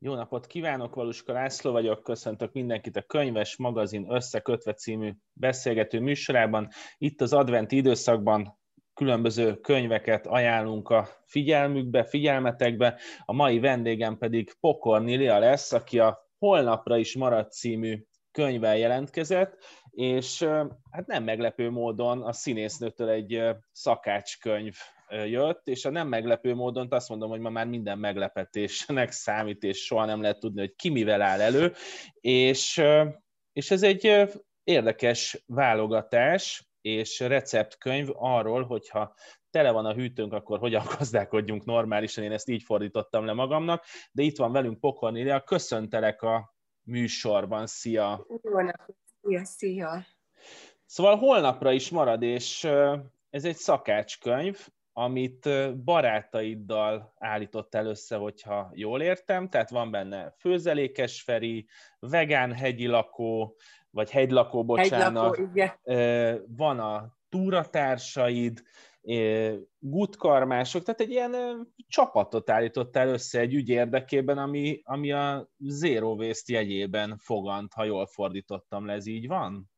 Jó napot kívánok, Valuska László vagyok, köszöntök mindenkit a Könyves Magazin Összekötve című beszélgető műsorában. Itt az adventi időszakban különböző könyveket ajánlunk a figyelmükbe, figyelmetekbe. A mai vendégem pedig Pokor Nilia lesz, aki a Holnapra is marad című könyvvel jelentkezett, és hát nem meglepő módon a színésznőtől egy szakácskönyv jött, és a nem meglepő módon azt mondom, hogy ma már minden meglepetésnek számít, és soha nem lehet tudni, hogy ki mivel áll elő, és, és ez egy érdekes válogatás, és receptkönyv arról, hogyha tele van a hűtőnk, akkor hogyan gazdálkodjunk normálisan, én ezt így fordítottam le magamnak, de itt van velünk Pokornélia, köszöntelek a műsorban, szia! Jó napot, szia, szia! Szóval holnapra is marad, és ez egy szakácskönyv, amit barátaiddal állítottál össze, hogyha jól értem, tehát van benne főzelékes Feri, vegán hegyi lakó, vagy hegylakó, bocsánat, hegylakó, igen. van a túratársaid, gutkarmások, tehát egy ilyen csapatot állítottál össze egy ügy érdekében, ami, ami a Zero Waste jegyében fogant, ha jól fordítottam le, ez így van?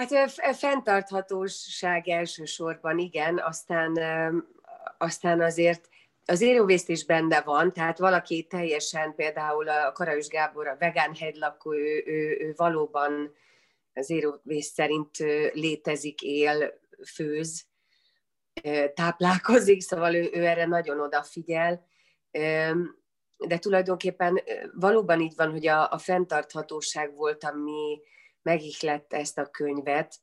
Hát a fenntarthatóság elsősorban igen, aztán, aztán azért az zero is benne van, tehát valaki teljesen, például a Karajus Gábor, a vegán hegylakó, ő, ő, ő valóban az zero szerint létezik, él, főz, táplálkozik, szóval ő, ő erre nagyon odafigyel. De tulajdonképpen valóban így van, hogy a, a fenntarthatóság volt, ami, megihlette ezt a könyvet.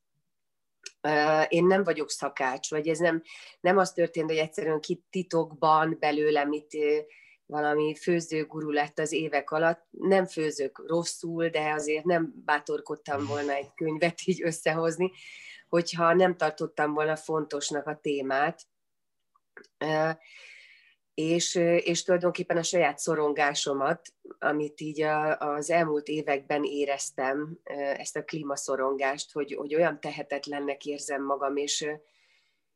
Én nem vagyok szakács, vagy ez nem, nem az történt, hogy egyszerűen titokban belőlem itt valami főzőguru lett az évek alatt. Nem főzök rosszul, de azért nem bátorkodtam volna egy könyvet így összehozni, hogyha nem tartottam volna fontosnak a témát és, és tulajdonképpen a saját szorongásomat, amit így a, az elmúlt években éreztem, ezt a klímaszorongást, hogy, hogy olyan tehetetlennek érzem magam, és,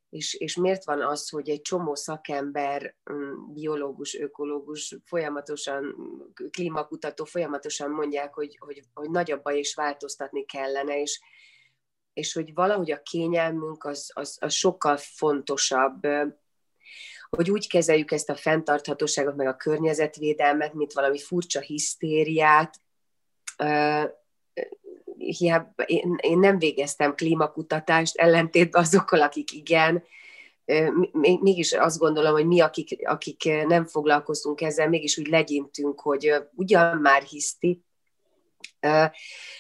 és, és miért van az, hogy egy csomó szakember, mm, biológus, ökológus folyamatosan, klímakutató folyamatosan mondják, hogy, hogy, hogy nagyobb baj is változtatni kellene, és, és hogy valahogy a kényelmünk az, az, az sokkal fontosabb, hogy úgy kezeljük ezt a fenntarthatóságot, meg a környezetvédelmet, mint valami furcsa hisztériát. Hiába én, én nem végeztem klímakutatást, ellentétben azokkal, akik igen, mégis azt gondolom, hogy mi, akik, akik nem foglalkoztunk ezzel, mégis úgy legyintünk, hogy ugyan már hiszti,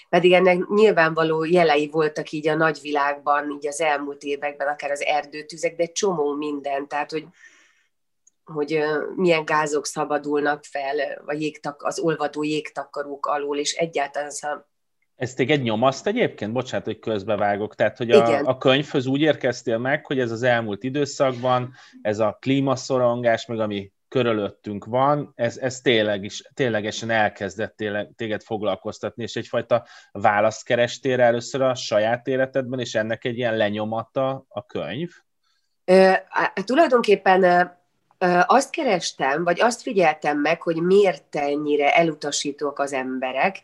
pedig ennek nyilvánvaló jelei voltak így a nagyvilágban, így az elmúlt években, akár az erdőtüzek, de csomó minden, tehát hogy hogy milyen gázok szabadulnak fel a jégtak, az olvadó jégtakarók alól, és egyáltalán ez a ez téged nyomaszt egyébként? Bocsánat, hogy közbevágok. Tehát, hogy a, a könyvhöz úgy érkeztél meg, hogy ez az elmúlt időszakban, ez a klímaszorongás, meg ami körülöttünk van, ez, ez tényleg is, ténylegesen elkezdett tényleg, téged foglalkoztatni, és egyfajta választ kerestél először a saját életedben, és ennek egy ilyen lenyomata a könyv? E, tulajdonképpen azt kerestem, vagy azt figyeltem meg, hogy miért ennyire elutasítók az emberek,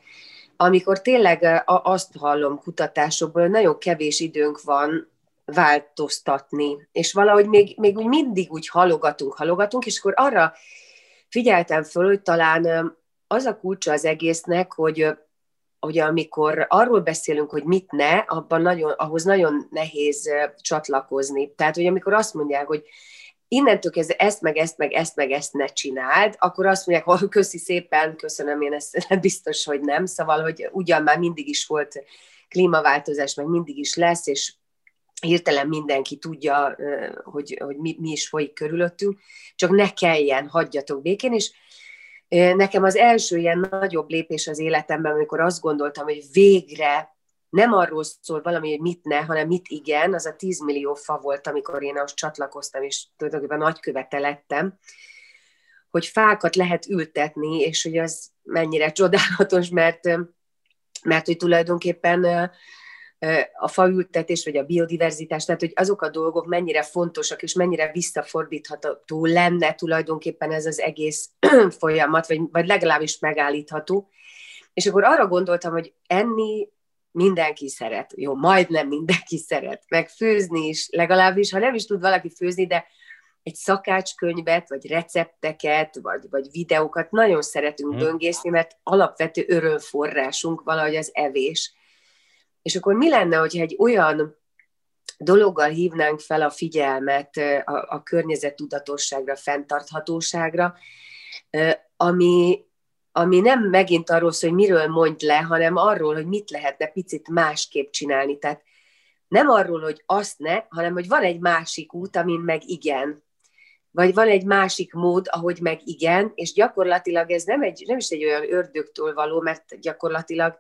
amikor tényleg azt hallom kutatásokból, hogy nagyon kevés időnk van változtatni, és valahogy még, még úgy mindig úgy halogatunk, halogatunk, és akkor arra figyeltem föl, hogy talán az a kulcsa az egésznek, hogy hogy amikor arról beszélünk, hogy mit ne, abban nagyon, ahhoz nagyon nehéz csatlakozni. Tehát, hogy amikor azt mondják, hogy innentől kezdve ezt, meg ezt, meg ezt, meg ezt ne csináld, akkor azt mondják, hogy köszi szépen, köszönöm, én ezt biztos, hogy nem. Szóval, hogy ugyan már mindig is volt klímaváltozás, meg mindig is lesz, és hirtelen mindenki tudja, hogy, hogy mi, mi is folyik körülöttünk, csak ne kelljen, hagyjatok békén, és nekem az első ilyen nagyobb lépés az életemben, amikor azt gondoltam, hogy végre nem arról szól valami, hogy mit ne, hanem mit igen, az a 10 millió fa volt, amikor én ahhoz csatlakoztam, és tulajdonképpen nagykövete lettem, hogy fákat lehet ültetni, és hogy az mennyire csodálatos, mert, mert hogy tulajdonképpen a faültetés, vagy a biodiverzitás, tehát hogy azok a dolgok mennyire fontosak, és mennyire visszafordítható lenne tulajdonképpen ez az egész folyamat, vagy, vagy legalábbis megállítható. És akkor arra gondoltam, hogy enni mindenki szeret, jó, majdnem mindenki szeret, meg főzni is, legalábbis, ha nem is tud valaki főzni, de egy szakácskönyvet, vagy recepteket, vagy, vagy videókat nagyon szeretünk hmm. böngészni, mert alapvető örömforrásunk valahogy az evés. És akkor mi lenne, hogyha egy olyan dologgal hívnánk fel a figyelmet a, a környezet tudatosságra, fenntarthatóságra, ami, ami nem megint arról szól, hogy miről mondj le, hanem arról, hogy mit lehetne picit másképp csinálni. Tehát nem arról, hogy azt ne, hanem hogy van egy másik út, amin meg igen. Vagy van egy másik mód, ahogy meg igen, és gyakorlatilag ez nem, egy, nem is egy olyan ördögtől való, mert gyakorlatilag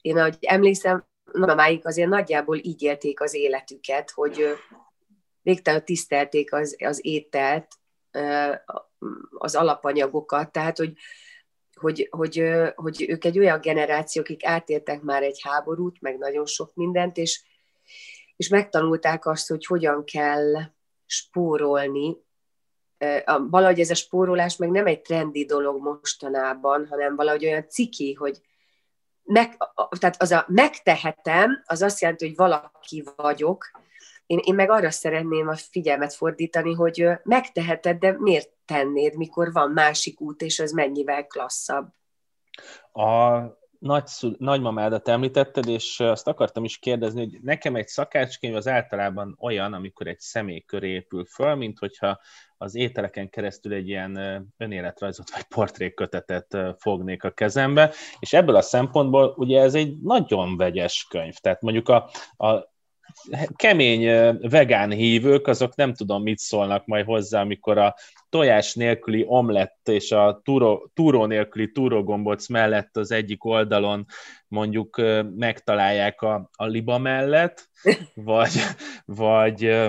én, ahogy emlékszem, mamáik azért nagyjából így élték az életüket, hogy végtelenül tisztelték az, az ételt, az alapanyagokat, tehát hogy, hogy, hogy, hogy ők egy olyan generáció, akik átéltek már egy háborút, meg nagyon sok mindent, és, és megtanulták azt, hogy hogyan kell spórolni. Valahogy ez a spórolás meg nem egy trendi dolog mostanában, hanem valahogy olyan ciki, hogy, meg, tehát az a megtehetem, az azt jelenti, hogy valaki vagyok, én, én meg arra szeretném a figyelmet fordítani, hogy megteheted, de miért tennéd, mikor van másik út, és az mennyivel klasszabb? A nagyszül, nagymamádat említetted, és azt akartam is kérdezni, hogy nekem egy szakácskönyv az általában olyan, amikor egy személy köré épül föl, mint hogyha az ételeken keresztül egy ilyen önéletrajzot vagy portrékötetet fognék a kezembe, és ebből a szempontból ugye ez egy nagyon vegyes könyv, tehát mondjuk a, a kemény vegán hívők, azok nem tudom, mit szólnak majd hozzá, amikor a tojás nélküli omlett és a túró, túró nélküli túrógombóc mellett az egyik oldalon mondjuk megtalálják a, a liba mellett, vagy, vagy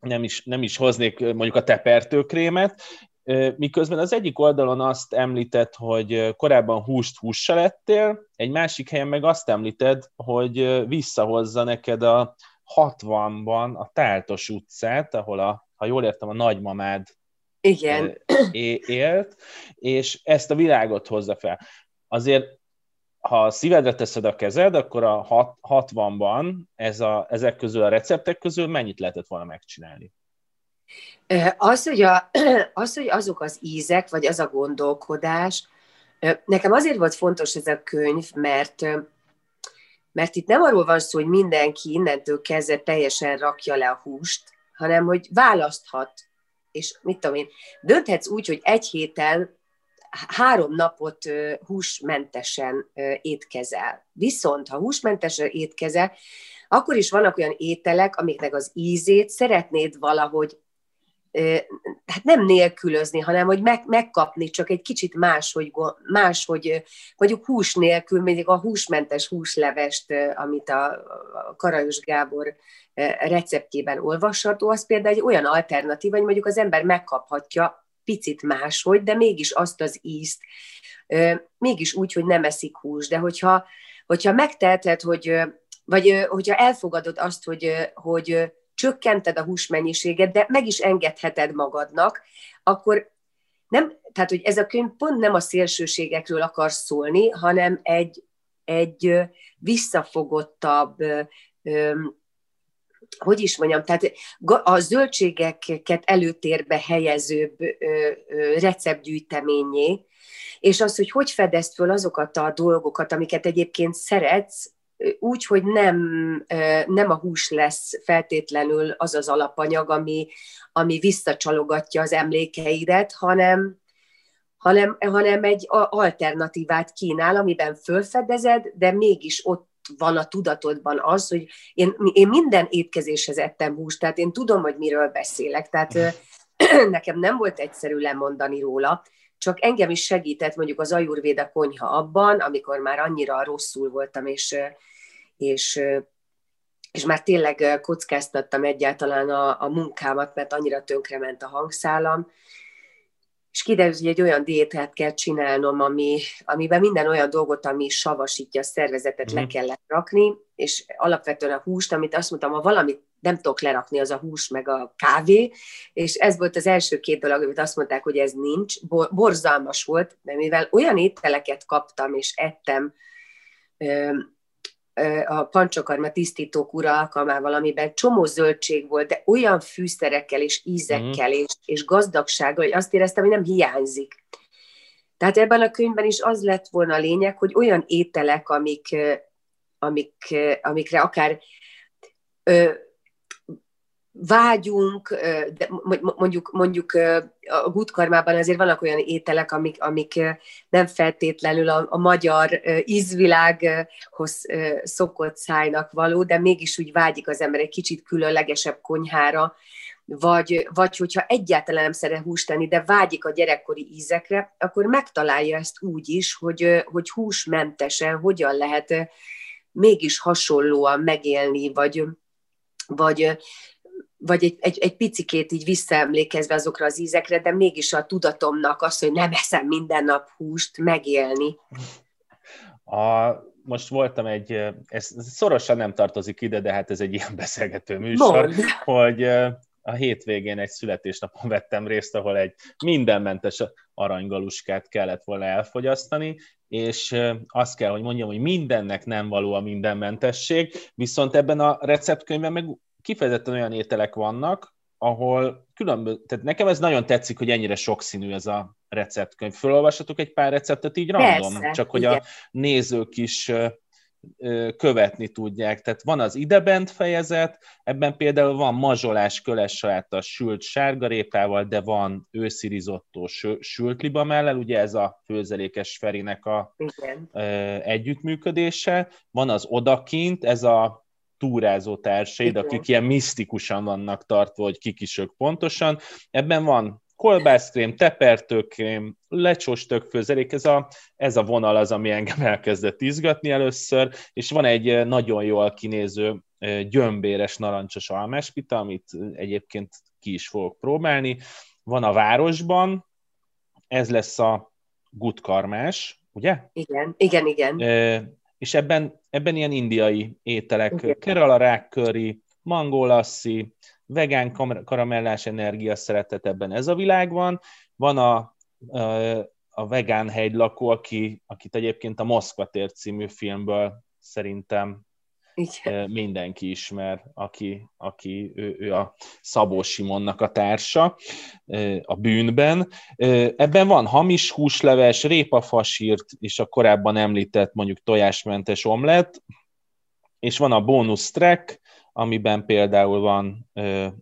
nem is, nem is hoznék mondjuk a tepertőkrémet, miközben az egyik oldalon azt említett, hogy korábban húst hússal lettél, egy másik helyen meg azt említed, hogy visszahozza neked a 60-ban a Táltos utcát, ahol a, ha jól értem, a nagymamád Igen. élt, és ezt a világot hozza fel. Azért ha szívedre teszed a kezed, akkor a 60-ban ez a, ezek közül a receptek közül mennyit lehetett volna megcsinálni? Az hogy, a, az, hogy azok az ízek, vagy az a gondolkodás, nekem azért volt fontos ez a könyv, mert mert itt nem arról van szó, hogy mindenki innentől kezdve teljesen rakja le a húst, hanem hogy választhat, és mit tudom én, dönthetsz úgy, hogy egy héten három napot húsmentesen étkezel. Viszont, ha húsmentesen étkezel, akkor is vannak olyan ételek, amiknek az ízét szeretnéd valahogy hát nem nélkülözni, hanem hogy meg, megkapni, csak egy kicsit máshogy, máshogy mondjuk hús nélkül, még a húsmentes húslevest, amit a Karajos Gábor receptjében olvasható, az például egy olyan alternatív, hogy mondjuk az ember megkaphatja picit máshogy, de mégis azt az ízt, mégis úgy, hogy nem eszik hús, de hogyha, hogyha megteheted, hogy, vagy hogyha elfogadod azt, hogy, hogy csökkented a húsmennyiséget, de meg is engedheted magadnak, akkor nem, tehát, hogy ez a könyv pont nem a szélsőségekről akar szólni, hanem egy, egy visszafogottabb, hogy is mondjam, tehát a zöldségeket előtérbe helyezőbb receptgyűjteményé, és az, hogy hogy fedezd föl azokat a dolgokat, amiket egyébként szeretsz, úgy, hogy nem, nem a hús lesz feltétlenül az az alapanyag, ami, ami visszacsalogatja az emlékeidet, hanem, hanem, hanem egy alternatívát kínál, amiben fölfedezed, de mégis ott van a tudatodban az, hogy én, én minden étkezéshez ettem húst, tehát én tudom, hogy miről beszélek, tehát nekem nem volt egyszerű lemondani róla, csak engem is segített mondjuk az ajurvéda konyha abban, amikor már annyira rosszul voltam, és és, és már tényleg kockáztattam egyáltalán a, a munkámat, mert annyira tönkrement a hangszálam, és kiderült, hogy egy olyan diétát kell csinálnom, ami, amiben minden olyan dolgot, ami savasítja a szervezetet, mm. le mhm. kellett rakni, és alapvetően a húst, amit azt mondtam, ha valamit nem tudok lerakni, az a hús meg a kávé, és ez volt az első két dolog, amit azt mondták, hogy ez nincs. Borzalmas volt, de mivel olyan ételeket kaptam és ettem, a pancsokarma tisztítók ura alkalmával, amiben csomó zöldség volt, de olyan fűszerekkel és ízekkel mm. és, és gazdagsággal, hogy azt éreztem, hogy nem hiányzik. Tehát ebben a könyvben is az lett volna a lényeg, hogy olyan ételek, amik, amik, amikre akár vágyunk, de mondjuk, mondjuk a gutkarmában azért vannak olyan ételek, amik, amik nem feltétlenül a, a magyar ízvilághoz szokott szájnak való, de mégis úgy vágyik az ember egy kicsit különlegesebb konyhára, vagy, vagy hogyha egyáltalán nem szeret húst tenni, de vágyik a gyerekkori ízekre, akkor megtalálja ezt úgy is, hogy, hogy húsmentesen hogyan lehet mégis hasonlóan megélni, vagy, vagy vagy egy, egy, egy picikét így visszaemlékezve azokra az ízekre, de mégis a tudatomnak az, hogy nem eszem minden nap húst, megélni. A, most voltam egy, ez szorosan nem tartozik ide, de hát ez egy ilyen beszélgető műsor, Mond. hogy a hétvégén egy születésnapon vettem részt, ahol egy mindenmentes aranygaluskát kellett volna elfogyasztani, és azt kell, hogy mondjam, hogy mindennek nem való a mindenmentesség, viszont ebben a receptkönyvben meg kifejezetten olyan ételek vannak, ahol különböző, tehát nekem ez nagyon tetszik, hogy ennyire sokszínű ez a receptkönyv. Fölolvashatok egy pár receptet így random, Persze, csak igen. hogy a nézők is követni tudják. Tehát van az idebent fejezet, ebben például van mazsolás köles sajáta sült sárgarépával, de van őszi rizottó sült liba mellel, ugye ez a főzelékes Ferinek a Igen. együttműködése. Van az odakint, ez a túrázó társaid, akik ilyen misztikusan vannak tartva, hogy kik is ők pontosan. Ebben van kolbászkrém, tepertőkrém, lecsós tökfőzelék, ez a, ez a vonal az, ami engem elkezdett izgatni először, és van egy nagyon jól kinéző gyömbéres narancsos almáspita, amit egyébként ki is fogok próbálni. Van a városban, ez lesz a gutkarmás, ugye? Igen, igen, igen és ebben, ebben ilyen indiai ételek, okay. Kerala rákköri, mangolassi, vegán karamellás energia szeretet ebben ez a világ van. Van a, a, a vegán hegylakó, aki, akit egyébként a Moszkva tér című filmből szerintem igen. mindenki ismer, aki, aki ő, ő a Szabó Simonnak a társa a bűnben. Ebben van hamis húsleves, répafasírt, és a korábban említett mondjuk tojásmentes omlet, és van a bónusz track, amiben például van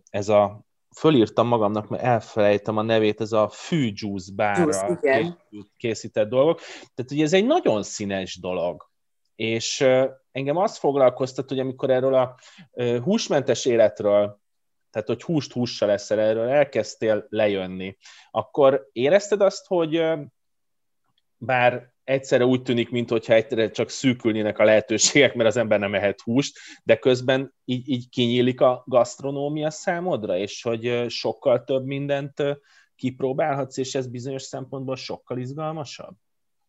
ez a fölírtam magamnak, mert elfelejtem a nevét, ez a fűjuice bárra készített dolgok. Tehát ugye ez egy nagyon színes dolog és engem azt foglalkoztat, hogy amikor erről a húsmentes életről, tehát hogy húst hússal leszel, erről elkezdtél lejönni, akkor érezted azt, hogy bár egyszerre úgy tűnik, mintha egyre csak szűkülnének a lehetőségek, mert az ember nem ehet húst, de közben így, így kinyílik a gasztronómia számodra, és hogy sokkal több mindent kipróbálhatsz, és ez bizonyos szempontból sokkal izgalmasabb?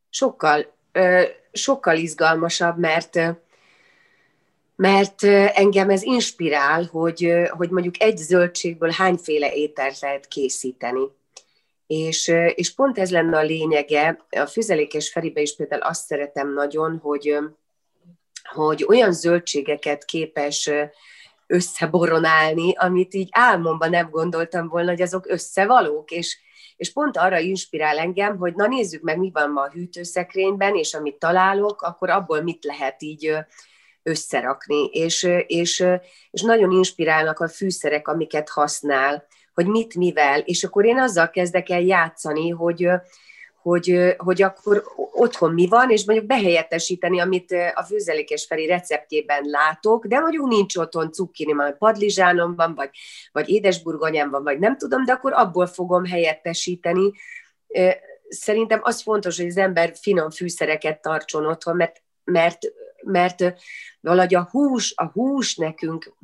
Sokkal sokkal izgalmasabb, mert mert engem ez inspirál, hogy, hogy mondjuk egy zöldségből hányféle ételt lehet készíteni. És, és pont ez lenne a lényege, a füzelékes Feribe is például azt szeretem nagyon, hogy, hogy olyan zöldségeket képes összeboronálni, amit így álmomban nem gondoltam volna, hogy azok összevalók, és, és pont arra inspirál engem, hogy na nézzük meg, mi van ma a hűtőszekrényben, és amit találok, akkor abból mit lehet így összerakni. És, és, és nagyon inspirálnak a fűszerek, amiket használ, hogy mit, mivel, és akkor én azzal kezdek el játszani, hogy, hogy, hogy akkor otthon mi van, és mondjuk behelyettesíteni, amit a főzelékes Feri receptjében látok, de mondjuk nincs otthon cukkini, majd padlizsánom van, vagy, vagy édesburgonyám van, vagy nem tudom, de akkor abból fogom helyettesíteni. Szerintem az fontos, hogy az ember finom fűszereket tartson otthon, mert, mert, mert valahogy a hús, a hús nekünk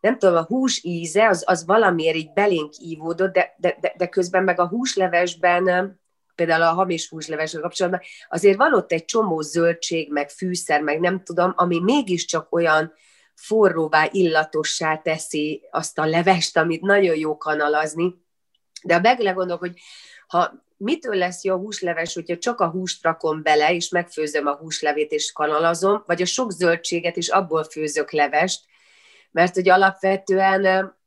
nem tudom, a hús íze, az, az valamiért így belénk ívódott, de, de, de, de közben meg a húslevesben, például a hamis húslevesről kapcsolatban, azért van ott egy csomó zöldség, meg fűszer, meg nem tudom, ami mégiscsak olyan forróvá, illatossá teszi azt a levest, amit nagyon jó kanalazni. De a belegondolok, hogy ha mitől lesz jó a húsleves, hogyha csak a húst rakom bele, és megfőzöm a húslevét, és kanalazom, vagy a sok zöldséget, és abból főzök levest, mert hogy alapvetően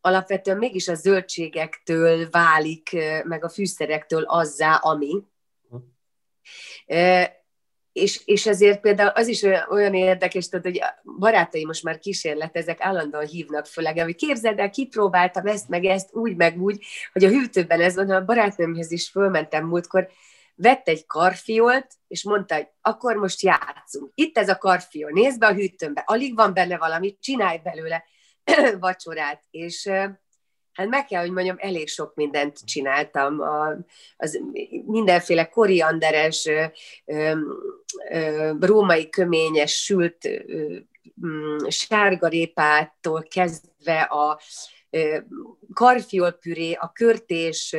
alapvetően mégis a zöldségektől válik, meg a fűszerektől azzá, ami. Hm és, és ezért például az is olyan, érdekes, tudod, hogy a barátaim most már kísérletezek, állandóan hívnak föl engem, hogy képzeld el, kipróbáltam ezt, meg ezt, úgy, meg úgy, hogy a hűtőben ez van, a barátnőmhez is fölmentem múltkor, vett egy karfiolt, és mondta, hogy akkor most játszunk. Itt ez a karfiol, nézd be a hűtőmbe, alig van benne valami, csinálj belőle vacsorát. És hát meg kell, hogy mondjam, elég sok mindent csináltam. A, az mindenféle korianderes, ö, római köményes, sült mm, sárgarépától kezdve a karfiolpüré, a körtés,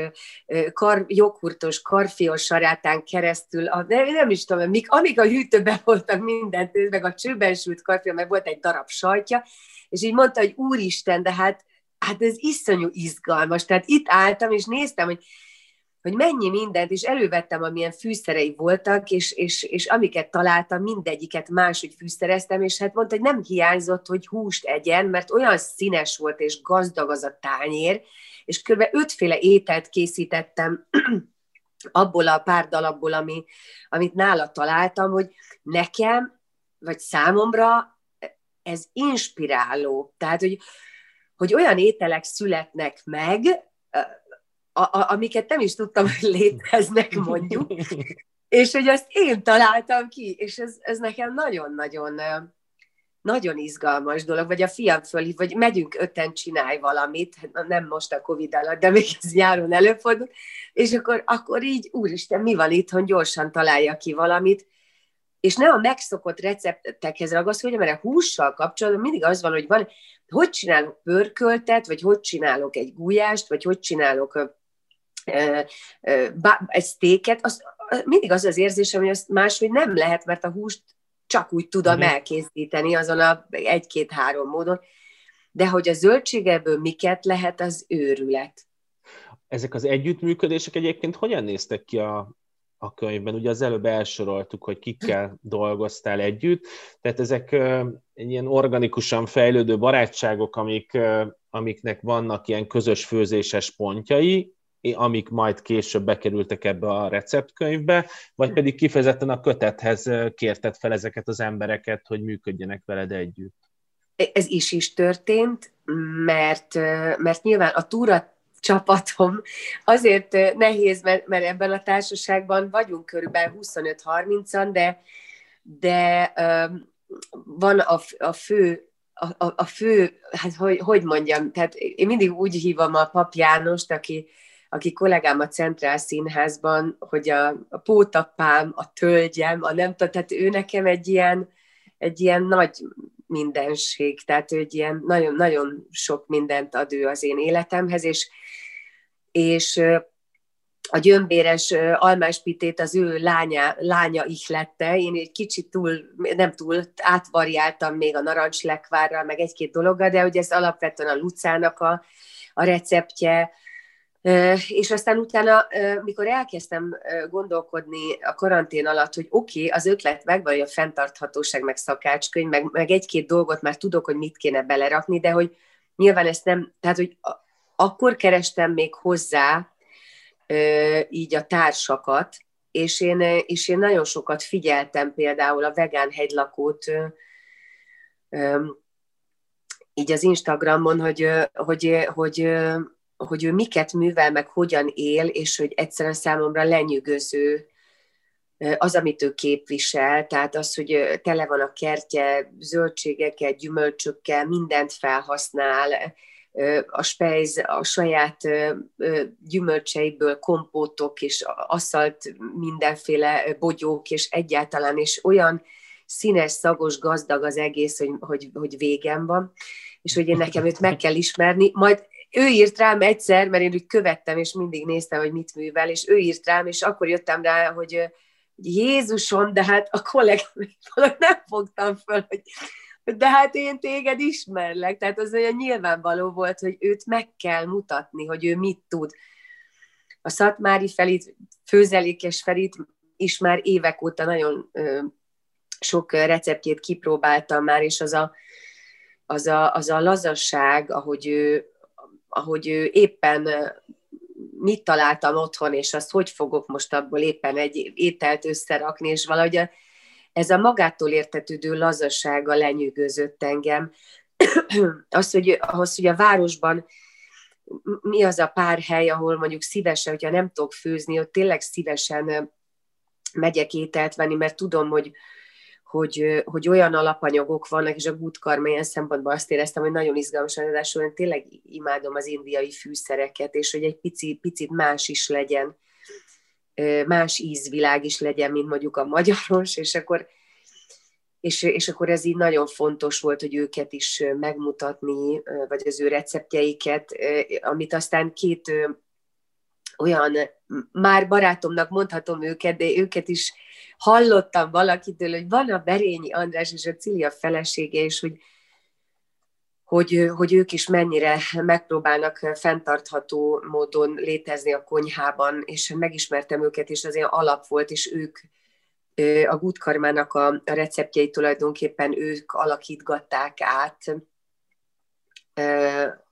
kar, joghurtos karfiol sarátán keresztül, a, nem, nem is tudom, amíg, amíg a hűtőben voltak mindent, meg a csőben sült karfiol, meg volt egy darab sajtja, és így mondta, hogy úristen, de hát hát ez iszonyú izgalmas. Tehát itt álltam, és néztem, hogy, hogy mennyi mindent, és elővettem, amilyen fűszerei voltak, és, és, és amiket találtam, mindegyiket máshogy fűszereztem, és hát mondta, hogy nem hiányzott, hogy húst egyen, mert olyan színes volt és gazdag az a tányér, és kb. ötféle ételt készítettem abból a pár dalabból, ami, amit nála találtam, hogy nekem, vagy számomra ez inspiráló. Tehát, hogy, hogy olyan ételek születnek meg, a, a, amiket nem is tudtam, hogy léteznek mondjuk, és hogy azt én találtam ki, és ez, ez nekem nagyon-nagyon nagyon izgalmas dolog, vagy a fiam fölhív, vagy megyünk öten, csinálj valamit, hát nem most a Covid alatt, de még ez nyáron előfordul, és akkor, akkor így, úristen, mi van itthon, gyorsan találja ki valamit, és nem a megszokott receptekhez ragaszkodja, mert a hússal kapcsolatban mindig az van, hogy van, hogy csinálok pörköltet, vagy hogy csinálok egy gulyást, vagy hogy csinálok egy sztéket, az, mindig az az érzésem, hogy azt máshogy nem lehet, mert a húst csak úgy tudom uh-huh. elkészíteni azon a egy-két-három módon, de hogy a zöldségeből miket lehet, az őrület. Ezek az együttműködések egyébként hogyan néztek ki a, a könyvben. Ugye az előbb elsoroltuk, hogy kikkel dolgoztál együtt, tehát ezek ilyen organikusan fejlődő barátságok, amik, amiknek vannak ilyen közös főzéses pontjai, amik majd később bekerültek ebbe a receptkönyvbe, vagy pedig kifejezetten a kötethez kérted fel ezeket az embereket, hogy működjenek veled együtt? Ez is is történt, mert, mert nyilván a túra csapatom. Azért nehéz, mert, mert ebben a társaságban vagyunk körülbelül 25-30-an, de, de van a, a fő a, a, a fő, hát hogy, hogy mondjam, tehát én mindig úgy hívom a pap Jánost, aki, aki kollégám a Centrál Színházban, hogy a, a pótapám, a tölgyem, a nem tehát ő nekem egy ilyen, egy ilyen nagy mindenség, tehát ő egy ilyen nagyon-nagyon sok mindent ad ő az én életemhez, és, és a gyömbéres almáspitét az ő lánya, lánya ihlette, én egy kicsit túl, nem túl, átvariáltam még a narancslekvárral, meg egy-két dologgal, de hogy ez alapvetően a Lucának a, a receptje, és aztán utána, mikor elkezdtem gondolkodni a karantén alatt, hogy oké, okay, az ötlet megvan, hogy a fenntarthatóság, meg szakácskönyv, meg, meg egy-két dolgot már tudok, hogy mit kéne belerakni, de hogy nyilván ezt nem, tehát hogy akkor kerestem még hozzá így a társakat, és én, és én nagyon sokat figyeltem például a vegán hegylakót így az Instagramon, hogy, hogy, hogy, hogy ő miket művel, meg hogyan él, és hogy egyszerűen számomra lenyűgöző az, amit ő képvisel, tehát az, hogy tele van a kertje zöldségekkel, gyümölcsökkel, mindent felhasznál, a spejz a saját gyümölcseiből kompótok és asszalt mindenféle bogyók, és egyáltalán is olyan színes, szagos, gazdag az egész, hogy, hogy, hogy végem van. és hogy én nekem őt meg kell ismerni, majd ő írt rám egyszer, mert én úgy követtem, és mindig néztem, hogy mit művel, és ő írt rám, és akkor jöttem rá, hogy Jézuson, de hát a kollégám nem fogtam föl, hogy de hát én téged ismerlek, tehát az olyan nyilvánvaló volt, hogy őt meg kell mutatni, hogy ő mit tud. A Szatmári Felit, főzelékes Felit is már évek óta nagyon ö, sok receptjét kipróbáltam már, és az a, az a, az a lazasság, ahogy ő, ahogy ő éppen mit találtam otthon, és azt hogy fogok most abból éppen egy ételt összerakni, és valahogy a, ez a magától értetődő lazasága lenyűgözött engem. az, hogy, ahhoz, hogy a városban mi az a pár hely, ahol mondjuk szívesen, hogyha nem tudok főzni, ott tényleg szívesen megyek ételt venni, mert tudom, hogy, hogy, hogy olyan alapanyagok vannak, és a Good Karma ilyen szempontból azt éreztem, hogy nagyon izgalmas, ráadásul én tényleg imádom az indiai fűszereket, és hogy egy pici, picit más is legyen, más ízvilág is legyen, mint mondjuk a magyaros, és akkor, és, és akkor ez így nagyon fontos volt, hogy őket is megmutatni, vagy az ő receptjeiket, amit aztán két olyan, már barátomnak mondhatom őket, de őket is hallottam valakitől, hogy van a Berényi András és a Cilia felesége, és hogy, hogy, hogy ők is mennyire megpróbálnak fenntartható módon létezni a konyhában, és megismertem őket, és az ilyen alap volt, és ők a gutkarmának a, a tulajdonképpen ők alakítgatták át,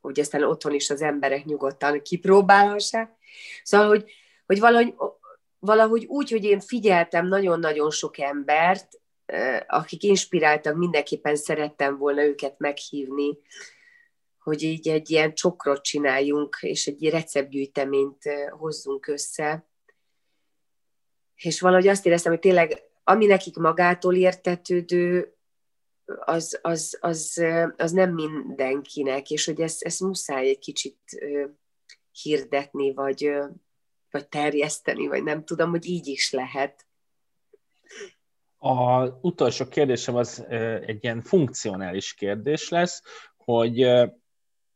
hogy aztán otthon is az emberek nyugodtan kipróbálhassák. Szóval, hogy, hogy valahogy, valahogy úgy, hogy én figyeltem nagyon-nagyon sok embert, akik inspiráltak, mindenképpen szerettem volna őket meghívni, hogy így egy ilyen csokrot csináljunk, és egy receptgyűjteményt hozzunk össze. És valahogy azt éreztem, hogy tényleg, ami nekik magától értetődő, az, az, az, az nem mindenkinek, és hogy ezt, ezt muszáj egy kicsit hirdetni, vagy, vagy terjeszteni, vagy nem tudom, hogy így is lehet. A utolsó kérdésem az egy ilyen funkcionális kérdés lesz, hogy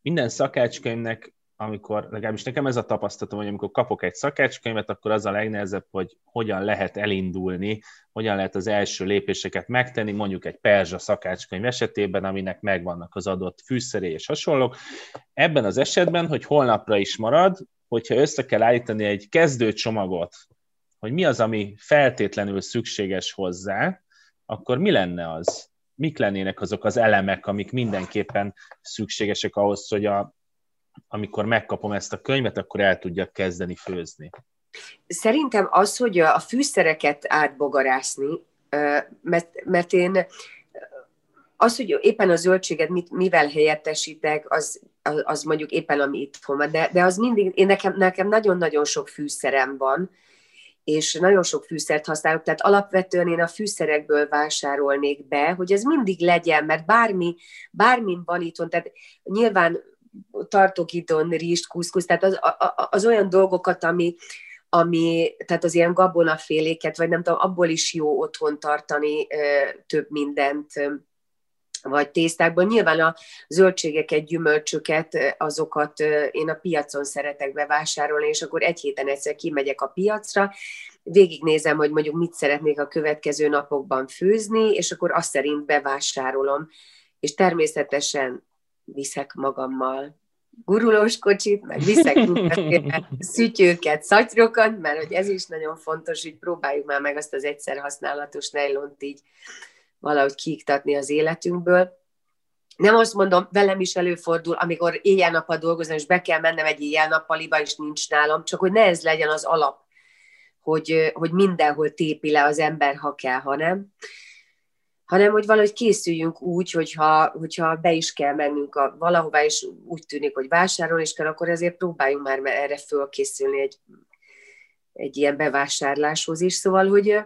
minden szakácskönyvnek, amikor, legalábbis nekem ez a tapasztalatom, hogy amikor kapok egy szakácskönyvet, akkor az a legnehezebb, hogy hogyan lehet elindulni, hogyan lehet az első lépéseket megtenni, mondjuk egy perzsa szakácskönyv esetében, aminek megvannak az adott fűszeré és hasonlók. Ebben az esetben, hogy holnapra is marad, hogyha össze kell állítani egy kezdőcsomagot, hogy mi az, ami feltétlenül szükséges hozzá, akkor mi lenne az? Mik lennének azok az elemek, amik mindenképpen szükségesek ahhoz, hogy a, amikor megkapom ezt a könyvet, akkor el tudjak kezdeni főzni? Szerintem az, hogy a fűszereket átbogarászni, mert, mert én az, hogy éppen a zöldséget mit, mivel helyettesítek, az, az, mondjuk éppen ami itt van, de, de az mindig, én nekem, nekem nagyon-nagyon sok fűszerem van, és nagyon sok fűszert használok, tehát alapvetően én a fűszerekből vásárolnék be, hogy ez mindig legyen, mert bármi, bármi van itthon, tehát nyilván tartok itthon rizst, kuszkusz, tehát az, az olyan dolgokat, ami, ami, tehát az ilyen gabonaféléket, vagy nem tudom, abból is jó otthon tartani több mindent, vagy tésztákban. Nyilván a zöldségeket, gyümölcsöket, azokat én a piacon szeretek bevásárolni, és akkor egy héten egyszer kimegyek a piacra, végignézem, hogy mondjuk mit szeretnék a következő napokban főzni, és akkor azt szerint bevásárolom. És természetesen viszek magammal gurulós kocsit, meg viszek szütyőket, szatyrokat, mert hogy ez is nagyon fontos, hogy próbáljuk már meg azt az egyszer használatos nejlont így valahogy kiiktatni az életünkből. Nem azt mondom, velem is előfordul, amikor éjjel-nappal dolgozom, és be kell mennem egy éjjel-nappaliba, és nincs nálam, csak hogy ne ez legyen az alap, hogy, hogy mindenhol tépi le az ember, ha kell, ha nem hanem hogy valahogy készüljünk úgy, hogyha, hogyha be is kell mennünk a, valahová, és úgy tűnik, hogy vásárolni is kell, akkor ezért próbáljunk már erre fölkészülni egy, egy ilyen bevásárláshoz is. Szóval, hogy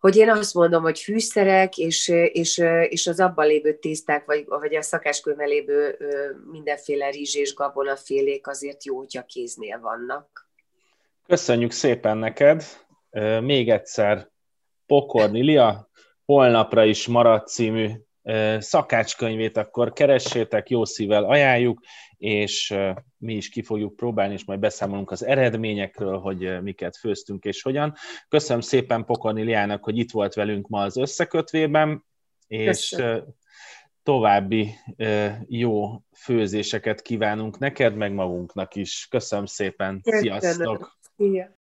hogy én azt mondom, hogy fűszerek és, és, és az abban lévő tészták, vagy, vagy a szakáskőben lévő mindenféle rizs és gabonafélék azért jó, hogyha kéznél vannak. Köszönjük szépen neked! Még egyszer Pokorni Lia, holnapra is marad című szakácskönyvét akkor keressétek, jó szívvel ajánljuk, és mi is ki fogjuk próbálni, és majd beszámolunk az eredményekről, hogy miket főztünk és hogyan. Köszönöm szépen Pokorniliának, hogy itt volt velünk ma az összekötvében, és Köszönöm. további jó főzéseket kívánunk neked, meg magunknak is. Köszönöm szépen, Köszönöm. sziasztok! Szia.